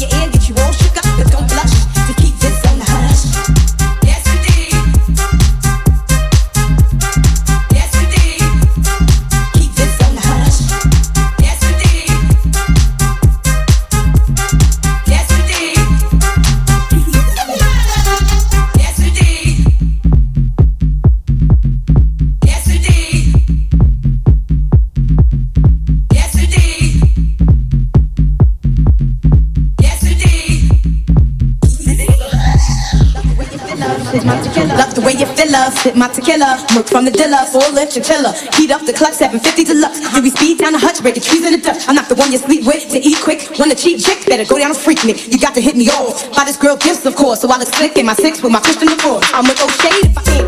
my tequila. Milk from the dealer, full chinchilla. Heat up the clutch, 750 deluxe. Do we speed down the hutch? touch, breaking trees in the dust. I'm not the one you sleep with to eat quick. When the cheap chick better go down and freak me. You got to hit me off. Buy this girl gifts, of course. So I look slick in my six with my Christian before. I'm with O'Shea if I can't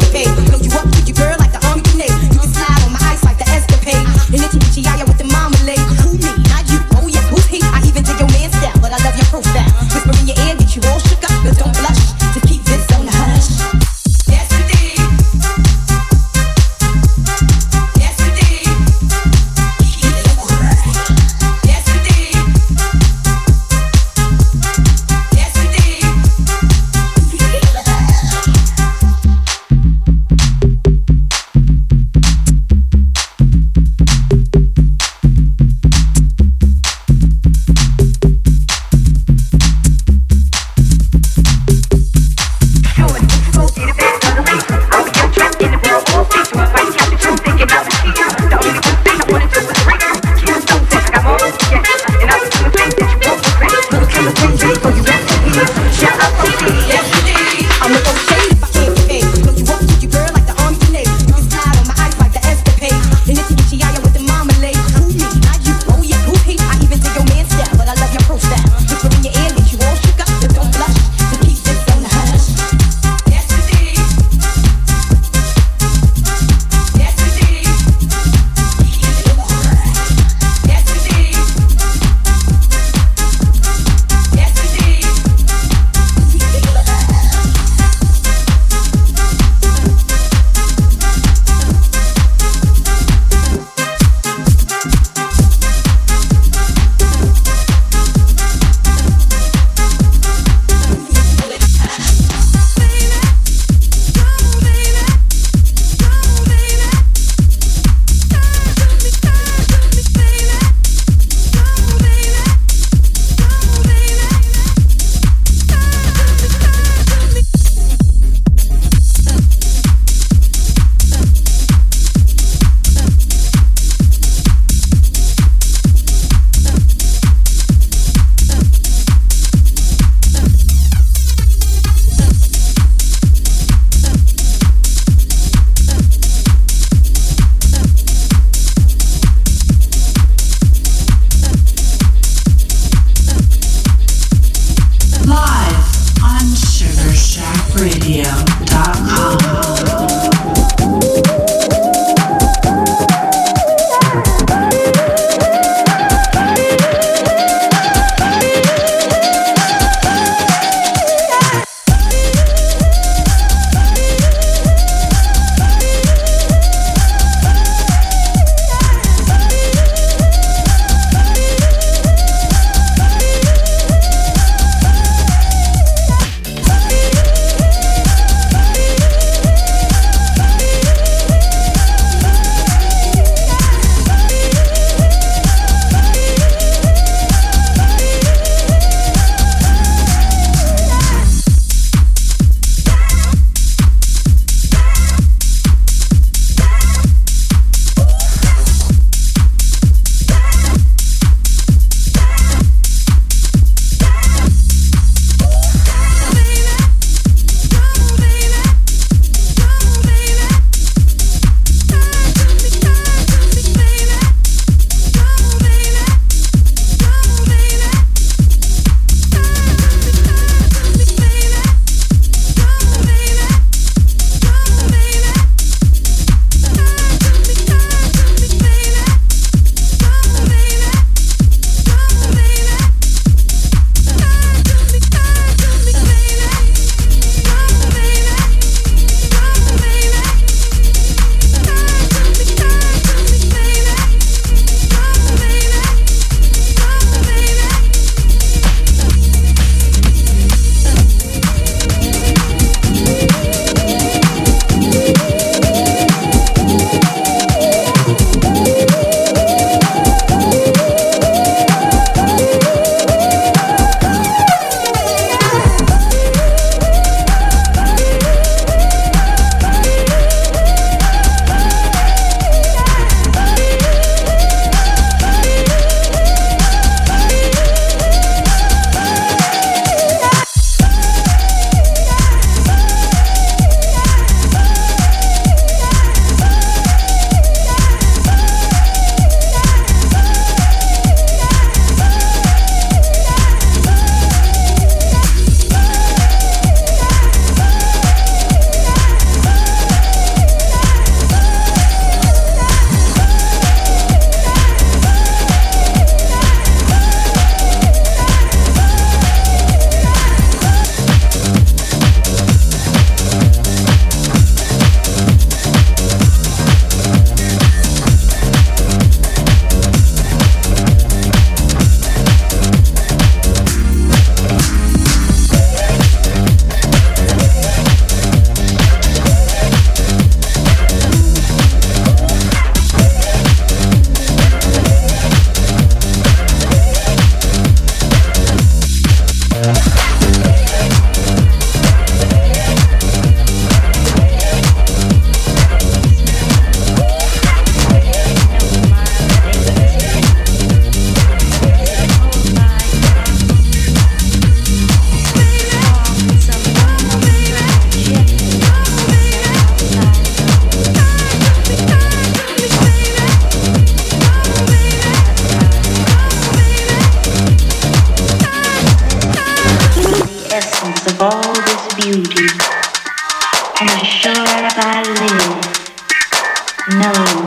know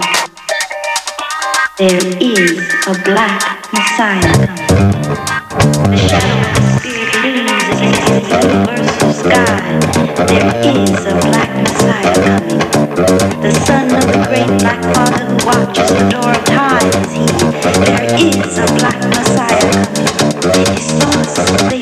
there is a black messiah coming. The shadow of the spirit looms against the universal sky. There is a black messiah coming. The son of the great black father who watches the door of time is he. There is a black messiah coming. His thoughts, they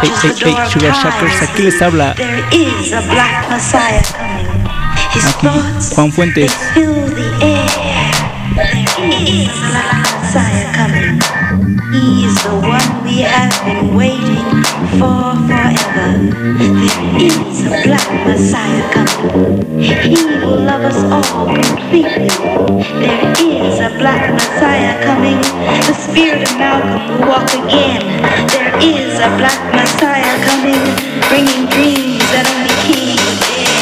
hey, the door hey, Sugar Shackers, aquí les habla. There is a black Messiah coming. His aquí, thoughts, Juan Fuentes. fill the air. There is a black Messiah coming. He is the one we have been waiting for forever. There is a black Messiah coming. He will love us all completely. There is a black Messiah coming. The spirit of Malcolm will walk again. There is a black Messiah coming, bringing dreams that only he dare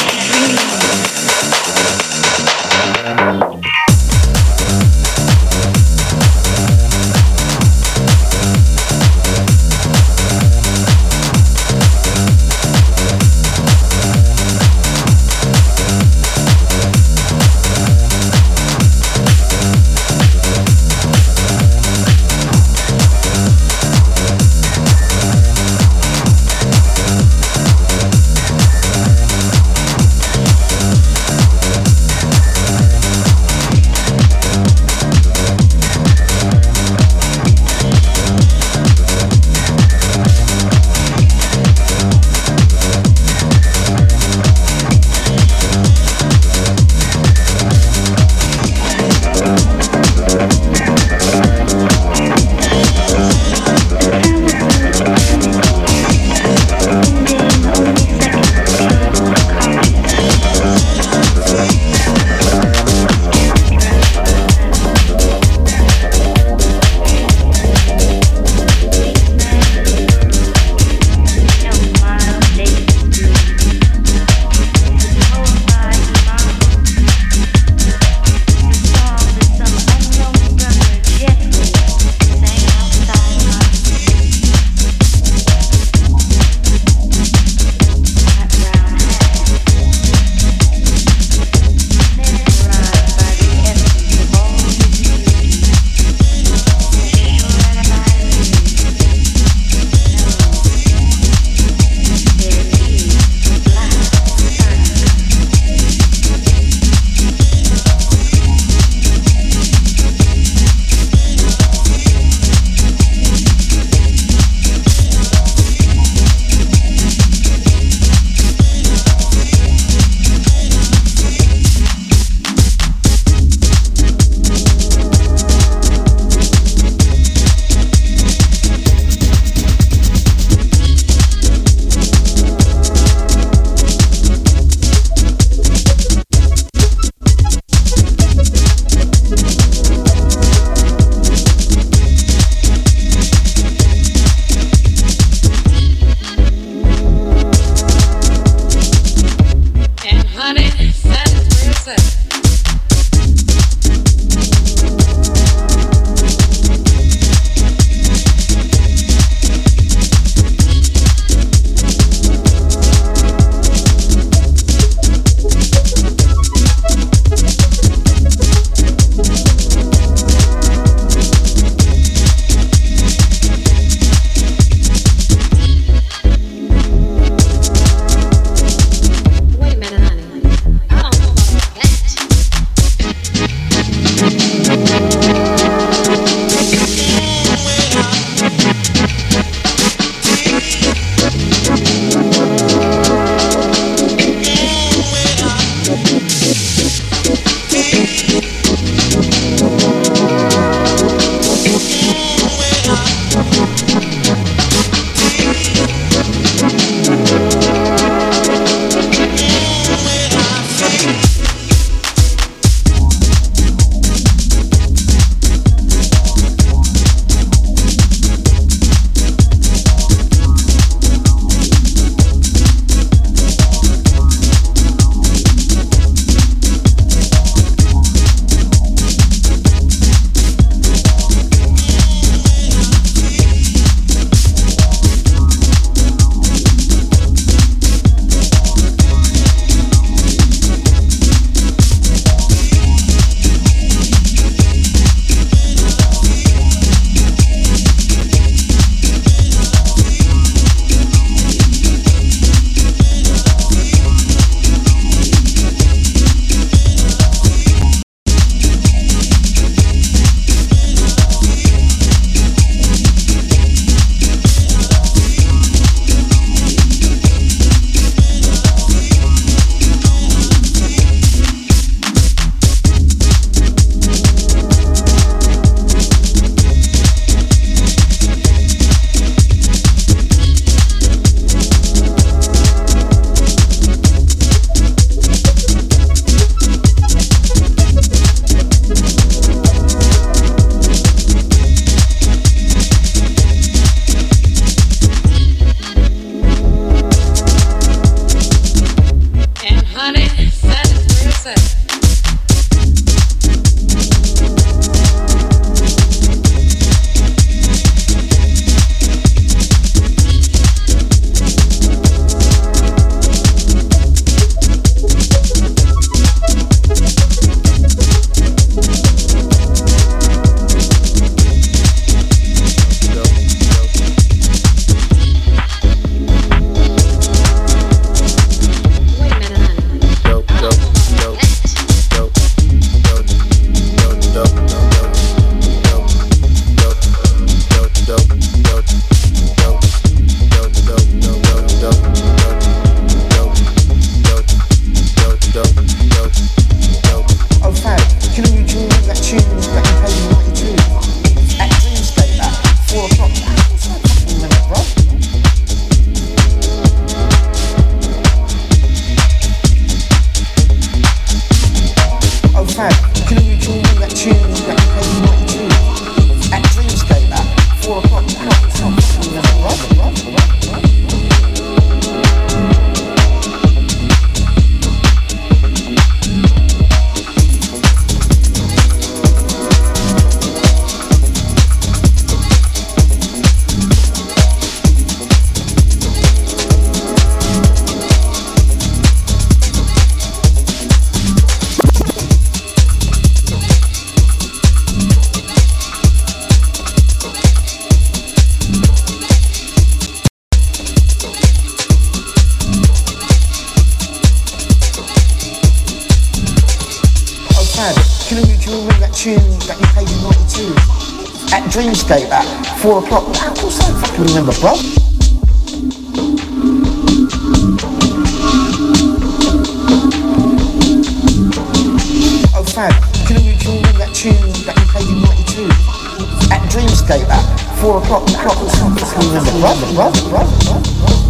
like four o'clock, o'clock, o'clock, o'clock, o'clock, o'clock, o'clock, o'clock, o'clock, o'clock,